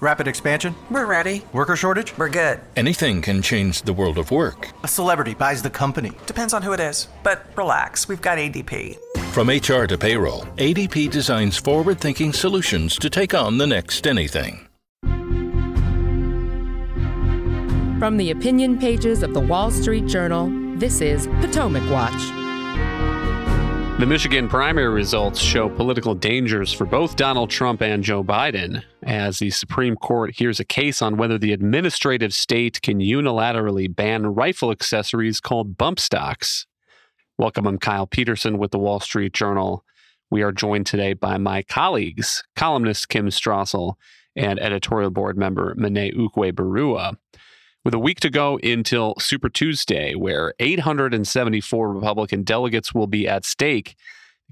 Rapid expansion? We're ready. Worker shortage? We're good. Anything can change the world of work. A celebrity buys the company. Depends on who it is. But relax, we've got ADP. From HR to payroll, ADP designs forward thinking solutions to take on the next anything. From the opinion pages of the Wall Street Journal, this is Potomac Watch. The Michigan primary results show political dangers for both Donald Trump and Joe Biden as the Supreme Court hears a case on whether the administrative state can unilaterally ban rifle accessories called bump stocks. Welcome, I'm Kyle Peterson with the Wall Street Journal. We are joined today by my colleagues, columnist Kim Strassel and editorial board member Mene Ukueberuwa. With a week to go until Super Tuesday, where 874 Republican delegates will be at stake,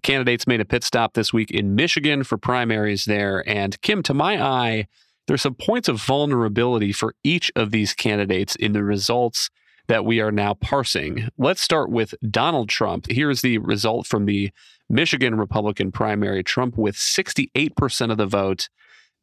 candidates made a pit stop this week in Michigan for primaries there. And Kim, to my eye, there's some points of vulnerability for each of these candidates in the results that we are now parsing. Let's start with Donald Trump. Here's the result from the Michigan Republican primary Trump with 68% of the vote,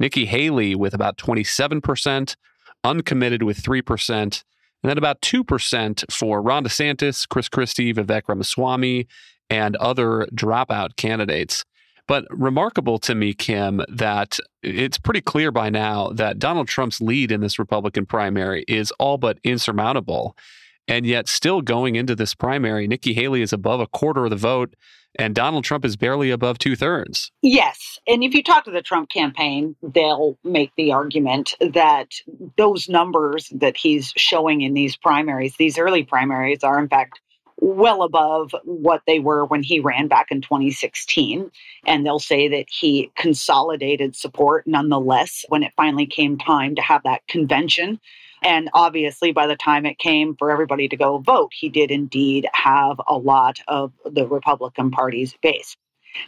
Nikki Haley with about 27%, uncommitted with 3%, and then about 2% for Ron DeSantis, Chris Christie, Vivek Ramaswamy, and other dropout candidates. But remarkable to me, Kim, that it's pretty clear by now that Donald Trump's lead in this Republican primary is all but insurmountable. And yet, still going into this primary, Nikki Haley is above a quarter of the vote and Donald Trump is barely above two thirds. Yes. And if you talk to the Trump campaign, they'll make the argument that those numbers that he's showing in these primaries, these early primaries, are in fact well above what they were when he ran back in 2016. And they'll say that he consolidated support nonetheless when it finally came time to have that convention and obviously, by the time it came for everybody to go vote, he did indeed have a lot of the Republican Party's base.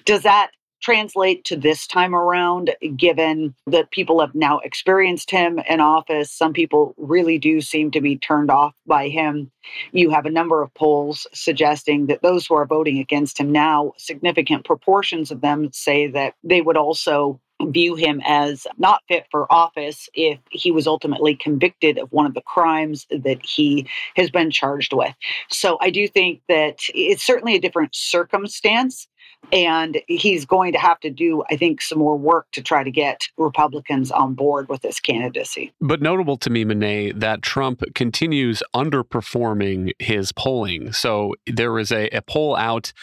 Does that translate to this time around, given that people have now experienced him in office? Some people really do seem to be turned off by him. You have a number of polls suggesting that those who are voting against him now, significant proportions of them say that they would also view him as not fit for office if he was ultimately convicted of one of the crimes that he has been charged with. So I do think that it's certainly a different circumstance and he's going to have to do, I think, some more work to try to get Republicans on board with this candidacy. But notable to me, Mene, that Trump continues underperforming his polling. So there was a, a poll out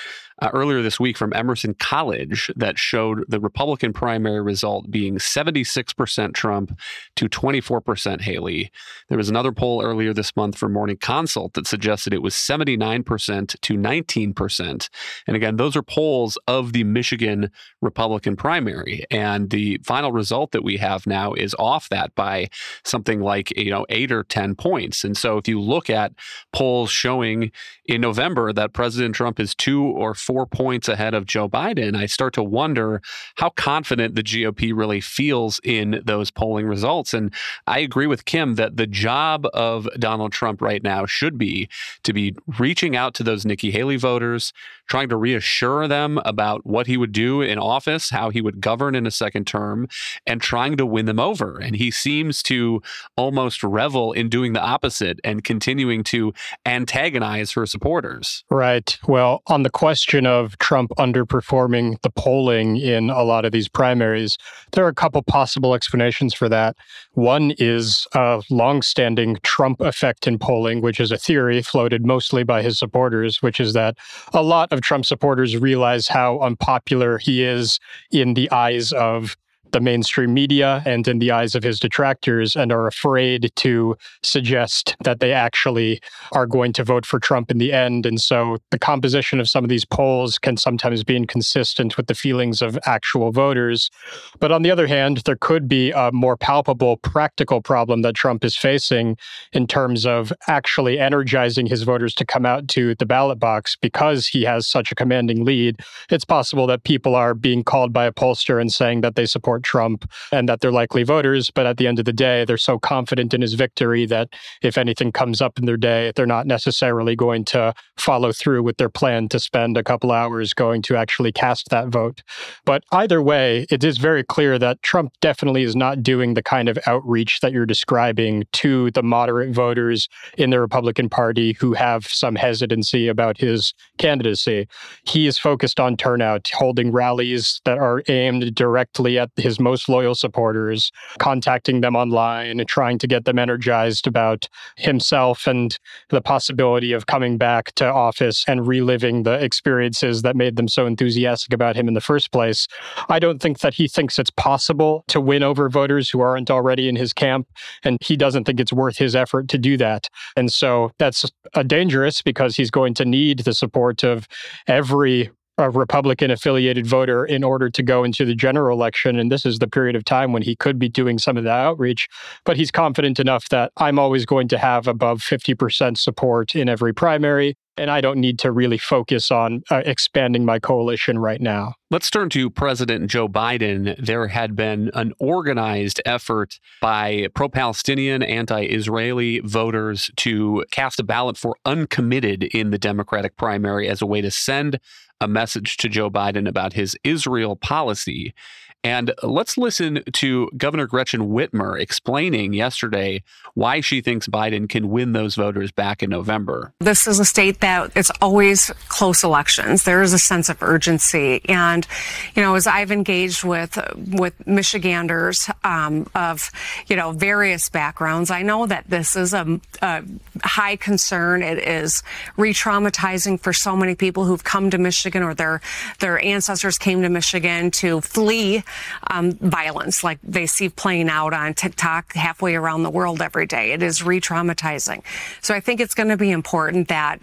uh, earlier this week from Emerson College that showed the Republican primary result being 76% Trump to 24% Haley. There was another poll earlier this month from Morning Consult that suggested it was 79% to 19%. And again, those are polls of the Michigan Republican primary. And the final result that we have now is off that by something like, you know, eight or 10 points. And so if you look at polls showing in November that President Trump is two or four points ahead of Joe Biden, I start to wonder how confident the GOP really feels in those polling results. And I agree with Kim that the job of Donald Trump right now should be to be reaching out to those Nikki Haley voters, trying to reassure them about what he would do in office, how he would govern in a second term, and trying to win them over. And he seems to almost revel in doing the opposite and continuing to antagonize her supporters. Right. Well, on the question question of Trump underperforming the polling in a lot of these primaries, there are a couple possible explanations for that. One is a longstanding Trump effect in polling, which is a theory floated mostly by his supporters, which is that a lot of Trump supporters realize how unpopular he is in the eyes of the mainstream media and in the eyes of his detractors and are afraid to suggest that they actually are going to vote for Trump in the end. And so the composition of some of these polls can sometimes be inconsistent with the feelings of actual voters. But on the other hand, there could be a more palpable practical problem that Trump is facing in terms of actually energizing his voters to come out to the ballot box because he has such a commanding lead. It's possible that people are being called by a pollster and saying that they support support Trump and that they're likely voters. But at the end of the day, they're so confident in his victory that if anything comes up in their day, they're not necessarily going to follow through with their plan to spend a couple hours going to actually cast that vote. But either way, it is very clear that Trump definitely is not doing the kind of outreach that you're describing to the moderate voters in the Republican Party who have some hesitancy about his candidacy. He is focused on turnout, holding rallies that are aimed directly at his most loyal supporters, contacting them online, and trying to get them energized about himself and the possibility of coming back to office and reliving the experiences that made them so enthusiastic about him in the first place. I don't think that he thinks it's possible to win over voters who aren't already in his camp, and he doesn't think it's worth his effort to do that. And so that's uh, dangerous because he's going to need the support of every a Republican affiliated voter in order to go into the general election. And this is the period of time when he could be doing some of that outreach. But he's confident enough that I'm always going to have above 50% support in every primary and I don't need to really focus on uh, expanding my coalition right now. Let's turn to President Joe Biden. There had been an organized effort by pro Palestinian, anti Israeli voters to cast a ballot for uncommitted in the Democratic primary as a way to send a message to Joe Biden about his Israel policy. And let's listen to Governor Gretchen Whitmer explaining yesterday why she thinks Biden can win those voters back in November. This is a state that it's always close elections. There is a sense of urgency. And, you know, as I've engaged with, with Michiganders um, of, you know, various backgrounds, I know that this is a, a high concern. It is re traumatizing for so many people who've come to Michigan or their, their ancestors came to Michigan to flee um, violence like they see playing out on TikTok halfway around the world every day. It is re-traumatizing. So I think it's going to be important that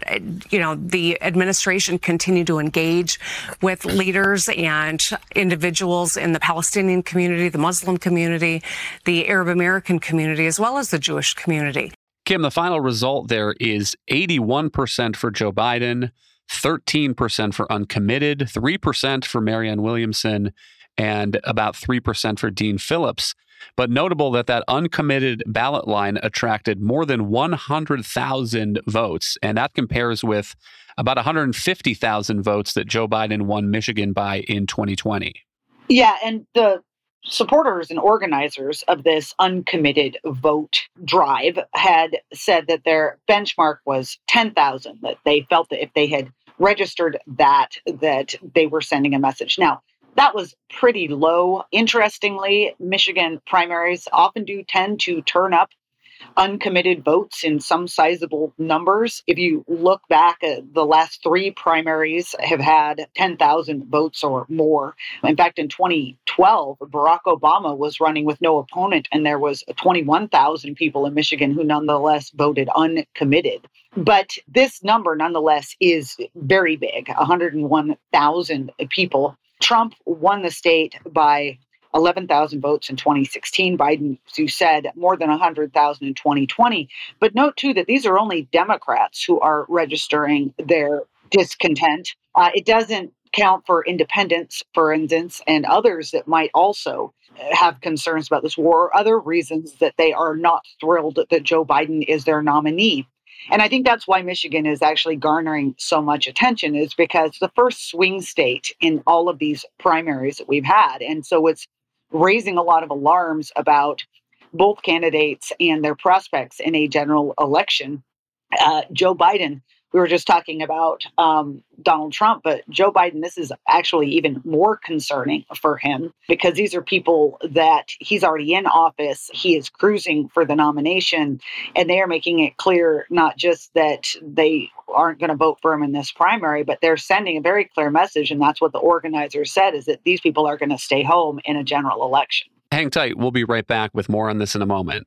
you know the administration continue to engage with leaders and individuals in the Palestinian community, the Muslim community, the Arab American community, as well as the Jewish community. Kim, the final result there is 81% for Joe Biden, 13% for uncommitted, 3% for Marianne Williamson, and about 3% for Dean Phillips. But notable that that uncommitted ballot line attracted more than 100,000 votes, and that compares with about 150,000 votes that Joe Biden won Michigan by in 2020. Yeah, and the supporters and organizers of this uncommitted vote drive had said that their benchmark was 10,000 that they felt that if they had registered that that they were sending a message. Now, that was pretty low. Interestingly, Michigan primaries often do tend to turn up uncommitted votes in some sizable numbers. If you look back at the last three primaries have had 10,000 votes or more. In fact, in 2012, Barack Obama was running with no opponent and there was 21,000 people in Michigan who nonetheless voted uncommitted. But this number nonetheless is very big, 101,000 people Trump won the state by 11,000 votes in 2016. Biden, as you said, more than 100,000 in 2020. But note, too, that these are only Democrats who are registering their discontent. Uh, it doesn't count for independents, for instance, and others that might also have concerns about this war or other reasons that they are not thrilled that Joe Biden is their nominee. And I think that's why Michigan is actually garnering so much attention, is because the first swing state in all of these primaries that we've had. And so it's raising a lot of alarms about both candidates and their prospects in a general election. Uh, Joe Biden we were just talking about um, Donald Trump, but Joe Biden, this is actually even more concerning for him because these are people that he's already in office. He is cruising for the nomination, and they are making it clear not just that they aren't going to vote for him in this primary, but they're sending a very clear message. And that's what the organizers said is that these people are going to stay home in a general election. Hang tight. We'll be right back with more on this in a moment.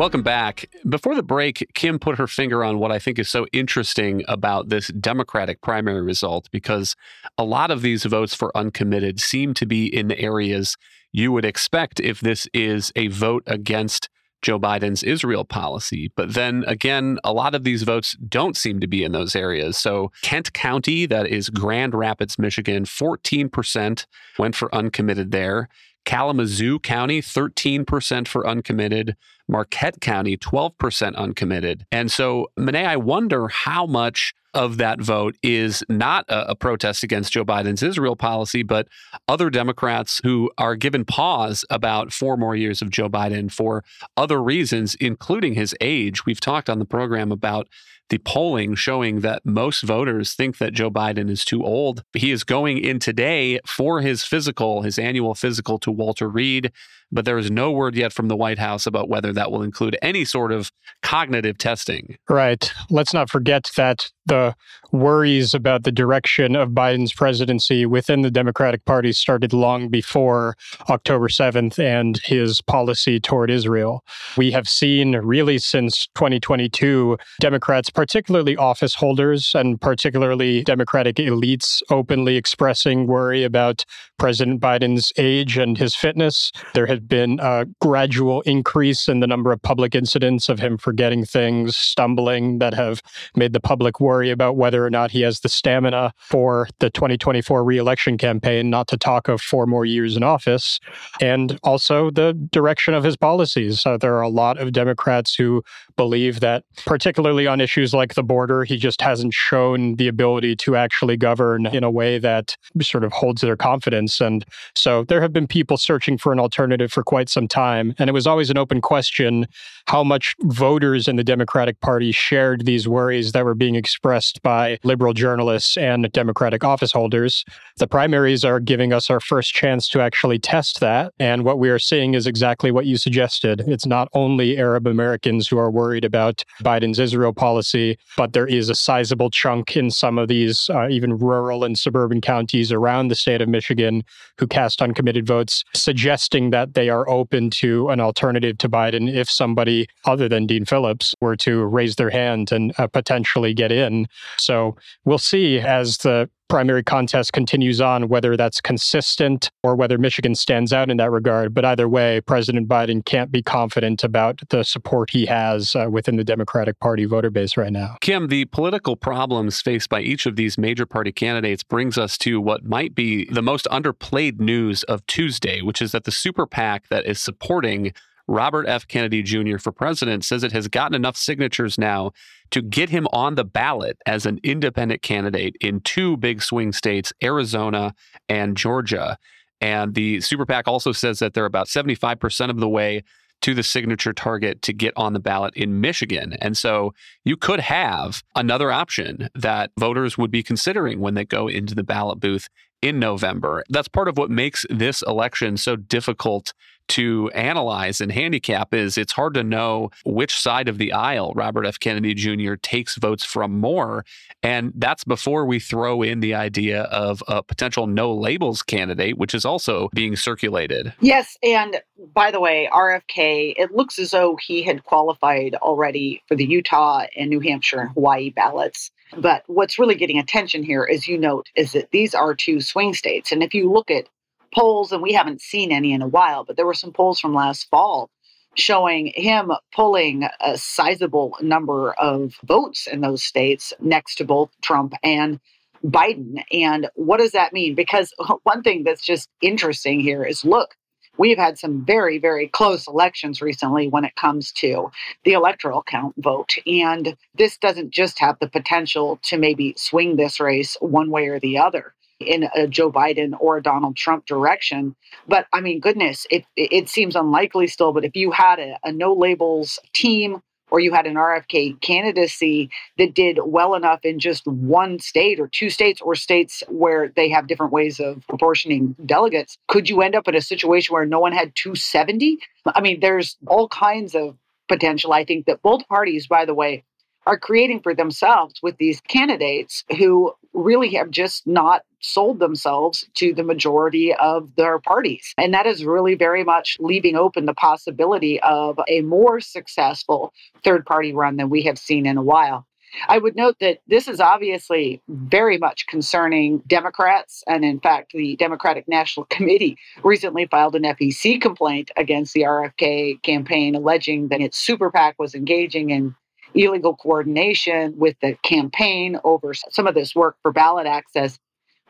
Welcome back. Before the break, Kim put her finger on what I think is so interesting about this Democratic primary result because a lot of these votes for uncommitted seem to be in the areas you would expect if this is a vote against Joe Biden's Israel policy. But then again, a lot of these votes don't seem to be in those areas. So, Kent County, that is Grand Rapids, Michigan, 14% went for uncommitted there. Kalamazoo County, 13% for uncommitted. Marquette County, 12% uncommitted. And so, Mene, I wonder how much of that vote is not a, a, protest against Joe Biden's Israel policy, but other Democrats who are given pause about four more years of Joe Biden for other reasons, including his age. We've talked on the program about the polling showing that most voters think that Joe Biden is too old. He is going in today for his physical, his annual physical to Walter Reed but there is no word yet from the White House about whether that will include any sort of cognitive testing. Right. Let's not forget that the worries about the direction of Biden's presidency within the Democratic Party started long before October 7th and his policy toward Israel. We have seen really since 2022 Democrats, particularly office holders and particularly Democratic elites, openly expressing worry about President Biden's age and his fitness. There been a gradual increase in the number of public incidents of him forgetting things, stumbling, that have made the public worry about whether or not he has the stamina for the 2024 reelection campaign, not to talk of four more years in office, and also the direction of his policies. So there are a lot of Democrats who believe that, particularly on issues like the border, he just hasn't shown the ability to actually govern in a way that sort of holds their confidence. And so there have been people searching for an alternative for quite some time. And it was always an open question how much voters in the Democratic Party shared these worries that were being expressed by liberal journalists and Democratic office holders. The primaries are giving us our first chance to actually test that. And what we are seeing is exactly what you suggested. It's not only Arab Americans who are worried about Biden's Israel policy, but there is a sizable chunk in some of these, uh, even rural and suburban counties around the state of Michigan, who cast uncommitted votes, suggesting that they are open to an alternative to Biden if somebody other than Dean Phillips were to raise their hand and uh, potentially get in. So we'll see as the primary contest continues on, whether that's consistent or whether Michigan stands out in that regard. But either way, President Biden can't be confident about the support he has uh, within the Democratic Party voter base right now. Kim, the political problems faced by each of these major party candidates brings us to what might be the most underplayed news of Tuesday, which is that the super PAC that is supporting Robert F. Kennedy Jr. for president says it has gotten enough signatures now to get him on the ballot as an independent candidate in two big swing states, Arizona and Georgia. And the Super PAC also says that they're about 75% of the way to the signature target to get on the ballot in Michigan. And so you could have another option that voters would be considering when they go into the ballot booth in November. That's part of what makes this election so difficult to analyze and handicap is it's hard to know which side of the aisle Robert F. Kennedy Jr. takes votes from more. And that's before we throw in the idea of a potential no labels candidate, which is also being circulated. Yes. And by the way, RFK, it looks as though he had qualified already for the Utah and New Hampshire and Hawaii ballots. But what's really getting attention here, as you note, is that these are two swing states. And if you look at polls, and we haven't seen any in a while, but there were some polls from last fall showing him pulling a sizable number of votes in those states next to both Trump and Biden. And what does that mean? Because one thing that's just interesting here is look, we've had some very, very close elections recently when it comes to the electoral count vote. And this doesn't just have the potential to maybe swing this race one way or the other in a Joe Biden or a Donald Trump direction. But I mean, goodness, it, it seems unlikely still. But if you had a, a no labels team or you had an RFK candidacy that did well enough in just one state or two states or states where they have different ways of proportioning delegates, could you end up in a situation where no one had 270? I mean, there's all kinds of potential. I think that both parties, by the way, are creating for themselves with these candidates who really have just not sold themselves to the majority of their parties. And that is really very much leaving open the possibility of a more successful third party run than we have seen in a while. I would note that this is obviously very much concerning Democrats. And in fact, the Democratic National Committee recently filed an FEC complaint against the RFK campaign, alleging that its super PAC was engaging in illegal coordination with the campaign over some of this work for ballot access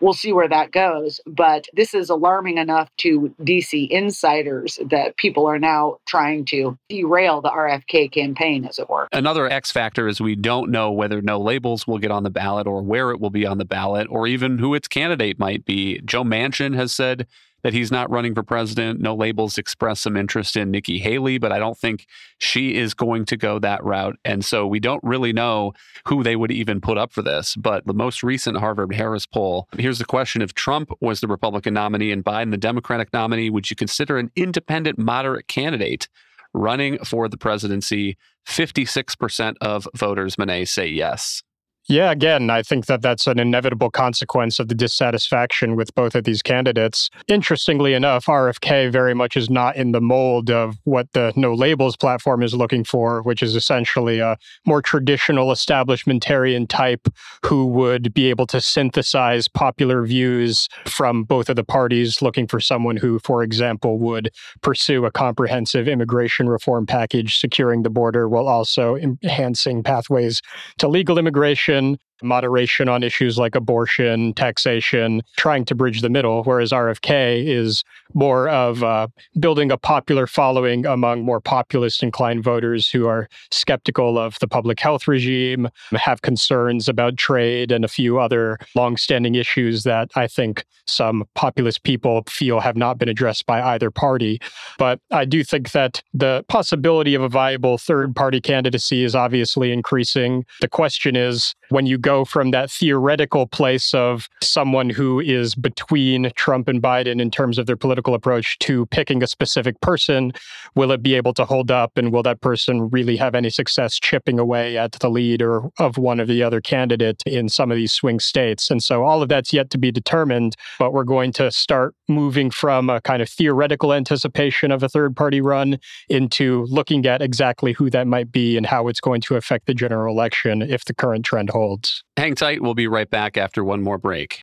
we'll see where that goes. But this is alarming enough to DC insiders that people are now trying to derail the RFK campaign, as it were. Another X factor is we don't know whether no labels will get on the ballot or where it will be on the ballot or even who its candidate might be. Joe Manchin has said that he's not running for president. No labels express some interest in Nikki Haley, but I don't think she is going to go that route. And so we don't really know who they would even put up for this. But the most recent Harvard Harris poll here's the question if Trump was the Republican nominee and Biden the Democratic nominee, would you consider an independent moderate candidate? Running for the presidency, 56% of voters, Mene, say yes. Yeah, again, I think that that's an inevitable consequence of the dissatisfaction with both of these candidates. Interestingly enough, RFK very much is not in the mold of what the No Labels platform is looking for, which is essentially a more traditional establishmentarian type who would be able to synthesize popular views from both of the parties, looking for someone who, for example, would pursue a comprehensive immigration reform package, securing the border while also enhancing pathways to legal immigration Christian moderation on issues like abortion, taxation, trying to bridge the middle, whereas RFK is more of uh, building a popular following among more populist inclined voters who are skeptical of the public health regime, have concerns about trade and a few other longstanding issues that I think some populist people feel have not been addressed by either party. But I do think that the possibility of a viable third party candidacy is obviously increasing. The question is when you go from that theoretical place of someone who is between Trump and Biden in terms of their political political approach to picking a specific person. Will it be able to hold up? And will that person really have any success chipping away at the lead or of one of the other candidate in some of these swing states? And so all of that's yet to be determined, but we're going to start moving from a kind of theoretical anticipation of a third party run into looking at exactly who that might be and how it's going to affect the general election if the current trend holds. Hang tight. We'll be right back after one more break.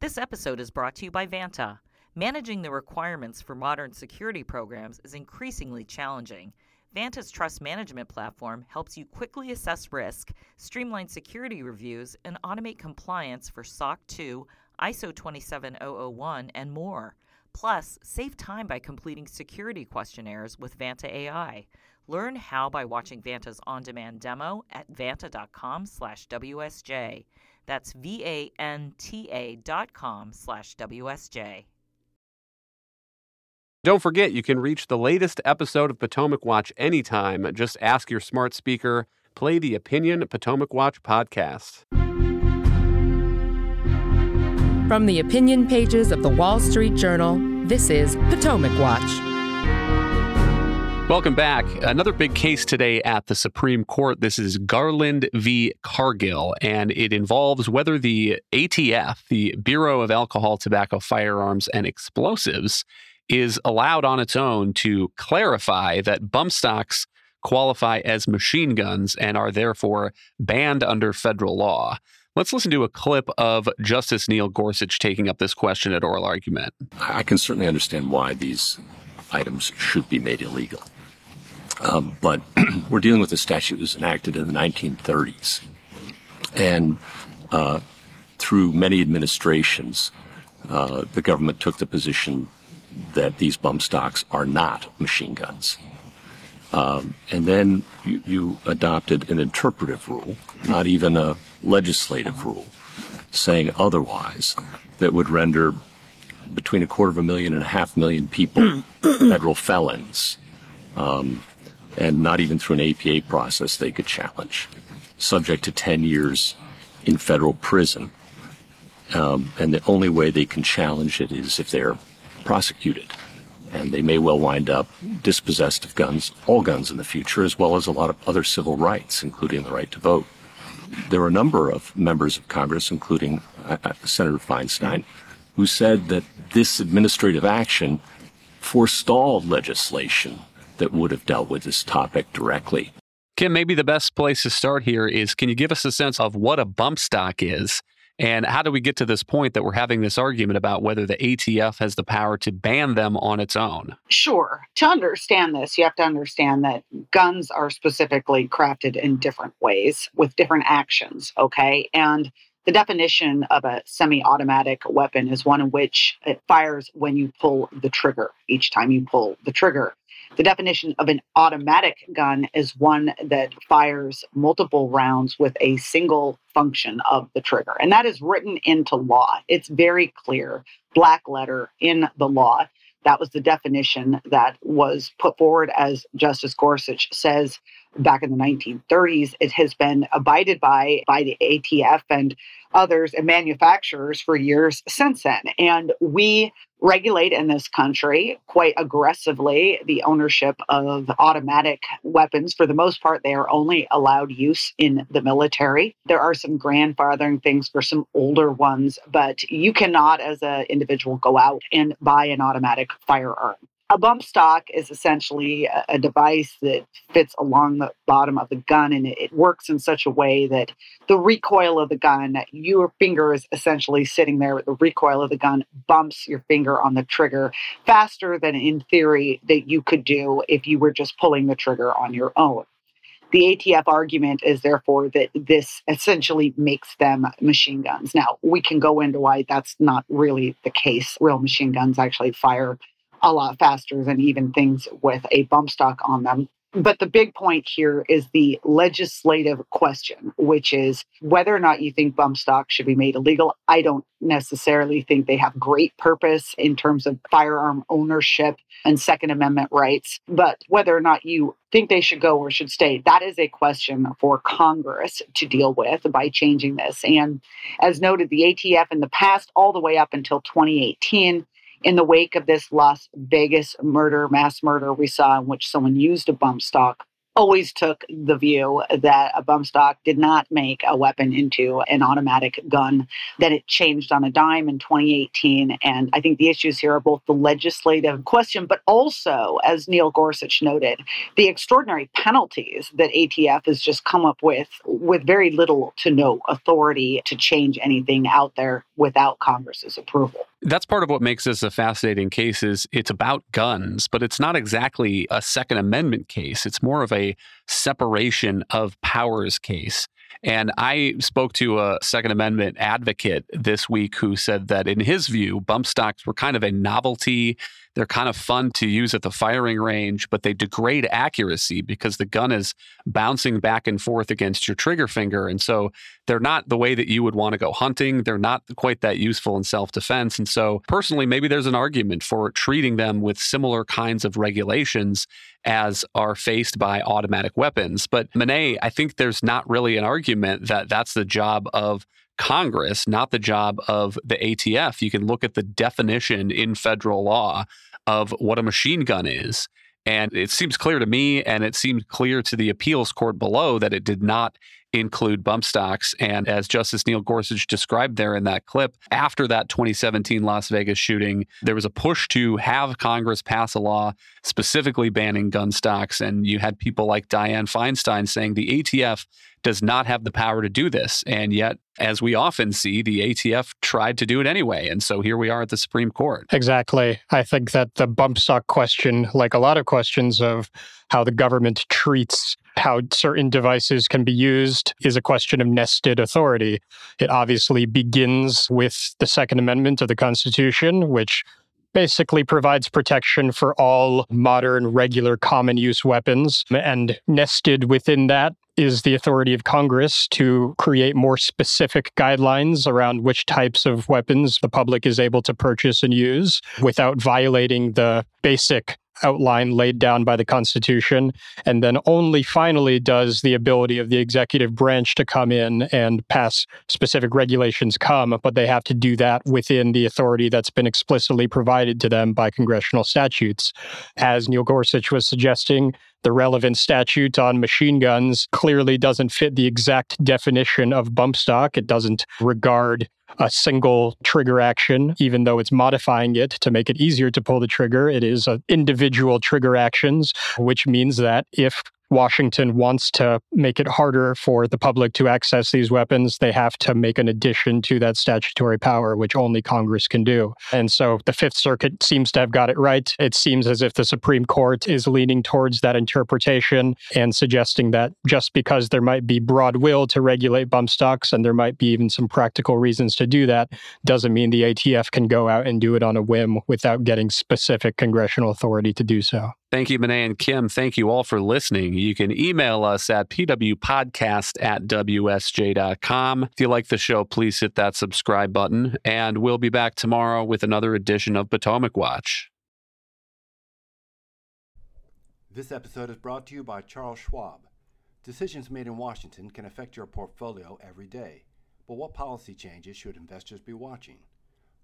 This episode is brought to you by Vanta. Managing the requirements for modern security programs is increasingly challenging. Vanta's trust management platform helps you quickly assess risk, streamline security reviews, and automate compliance for SOC 2, ISO 27001, and more. Plus, save time by completing security questionnaires with Vanta AI. Learn how by watching Vanta's on-demand demo at vanta.com slash WSJ. That's V-A-N-T-A dot com slash WSJ. Don't forget, you can reach the latest episode of Potomac Watch anytime. Just ask your smart speaker, play the Opinion Potomac Watch podcast. From the opinion pages of the Wall Street Journal, this is Potomac Watch. Welcome back. Another big case today at the Supreme Court. This is Garland v. Cargill, and it involves whether the ATF, the Bureau of Alcohol, Tobacco, Firearms, and Explosives, is allowed on its own to clarify that bump stocks qualify as machine guns and are therefore banned under federal law. Let's listen to a clip of Justice Neil Gorsuch taking up this question at oral argument. I can certainly understand why these items should be made illegal. Um, but we're dealing with a statute that was enacted in the 1930s. And uh, through many administrations, uh, the government took the position that these bump stocks are not machine guns. Um, and then you, you, adopted an interpretive rule, not even a legislative rule, saying otherwise, that would render between a quarter of a million and a half million people federal felons. Um, and not even through an APA process they could challenge, subject to 10 years in federal prison. Um, and the only way they can challenge it is if they're prosecuted and they may well wind up dispossessed of guns, all guns in the future, as well as a lot of other civil rights, including the right to vote. There were a number of members of Congress, including uh, uh Senator Feinstein, who said that this administrative action forestalled legislation that would have dealt with this topic directly. Kim, maybe the best place to start here is can you give us a sense of what a bump stock is and how do we get to this point that we're having this argument about whether the ATF has the power to ban them on its own? Sure. To understand this, you have to understand that guns are specifically crafted in different ways with different actions, okay? And the definition of a semi automatic weapon is one in which it fires when you pull the trigger, each time you pull the trigger. The definition of an automatic gun is one that fires multiple rounds with a single function of the trigger. And that is written into law. It's very clear, black letter in the law. That was the definition that was put forward, as Justice Gorsuch says back in the 1930s. It has been abided by by the ATF and others and manufacturers for years since then. And we regulate in this country quite aggressively the ownership of automatic weapons. For the most part, they are only allowed use in the military. There are some grandfathering things for some older ones, but you cannot, as an individual, go out and buy an automatic firearm. A bump stock is essentially a, a, device that fits along the bottom of the gun and it, it, works in such a way that the recoil of the gun, your finger is essentially sitting there, with the recoil of the gun bumps your finger on the trigger faster than in theory that you could do if you were just pulling the trigger on your own. The ATF argument is therefore that this essentially makes them machine guns. Now, we can go into why that's not really the case. Real machine guns actually fire a lot faster than even things with a bump stock on them. But the big point here is the legislative question, which is whether or not you think bump stocks should be made illegal. I don't necessarily think they have great purpose in terms of firearm ownership and Second Amendment rights. But whether or not you think they should go or should stay, that is a question for Congress to deal with by changing this. And as noted, the ATF in the past, all the way up until 2018, in the wake of this Las Vegas murder, mass murder we saw in which someone used a bump stock always took the view that a bump stock did not make a weapon into an automatic gun. that it changed on a dime in 2018. And I think the issues here are both the legislative question, but also, as Neil Gorsuch noted, the extraordinary penalties that ATF has just come up with, with very little to no authority to change anything out there without Congress's approval. That's part of what makes this a fascinating case is it's about guns, but it's not exactly a Second Amendment case. It's more of a separation of powers case. And I spoke to a Second Amendment advocate this week who said that in his view, bump stocks were kind of a novelty. They're kind of fun to use at the firing range, but they degrade accuracy because the gun is bouncing back and forth against your trigger finger. And so they're not the way that you would want to go hunting. They're not quite that useful in self defense. And so, personally, maybe there's an argument for treating them with similar kinds of regulations as are faced by automatic weapons. But Mene, I think there's not really an argument that that's the job of Congress, not the job of the ATF. You can look at the definition in federal law of what a machine gun is. And it seems clear to me, and it seemed clear to the appeals court below that it did not include bump stocks. And as Justice Neil Gorsuch described there in that clip, after that 2017 Las Vegas shooting, there was a push to have Congress pass a law specifically banning gun stocks. And you had people like Dianne Feinstein saying the ATF does not have the power to do this. And yet, as we often see, the ATF tried to do it anyway. And so here we are at the Supreme Court. Exactly. I think that the bump stock question, like a lot of questions of how the government treats how certain devices can be used, is a question of nested authority. It obviously begins with the Second Amendment of the Constitution, which basically provides protection for all modern, regular, common use weapons. And nested within that is the authority of Congress to create more specific guidelines around which types of weapons the public is able to purchase and use without violating the basic outline laid down by the Constitution. And then only finally does the ability of the executive branch to come in and pass specific regulations come, but they have to do that within the authority that's been explicitly provided to them by congressional statutes. As Neil Gorsuch was suggesting, the relevant statute on machine guns clearly doesn't fit the exact definition of bump stock. It doesn't regard a single trigger action, even though it's modifying it to make it easier to pull the trigger. It is individual trigger actions, which means that if Washington wants to make it harder for the public to access these weapons, they have to make an addition to that statutory power, which only Congress can do. And so the Fifth Circuit seems to have got it right. It seems as if the Supreme Court is leaning towards that interpretation and suggesting that just because there might be broad will to regulate bump stocks and there might be even some practical reasons to do that, doesn't mean the ATF can go out and do it on a whim without getting specific congressional authority to do so. Thank you, Mene and Kim. Thank you all for listening. You can email us at pwpodcast at wsj.com. If you like the show, please hit that subscribe button, and we'll be back tomorrow with another edition of Potomac Watch. This episode is brought to you by Charles Schwab. Decisions made in Washington can affect your portfolio every day, but what policy changes should investors be watching?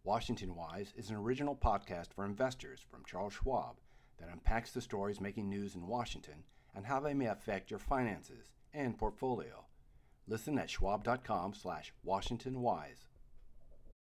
Washington Wise is an original podcast for investors from Charles Schwab that unpacks the stories making news in Washington and how they may affect your finances and portfolio. Listen at schwab.com slash washingtonwise.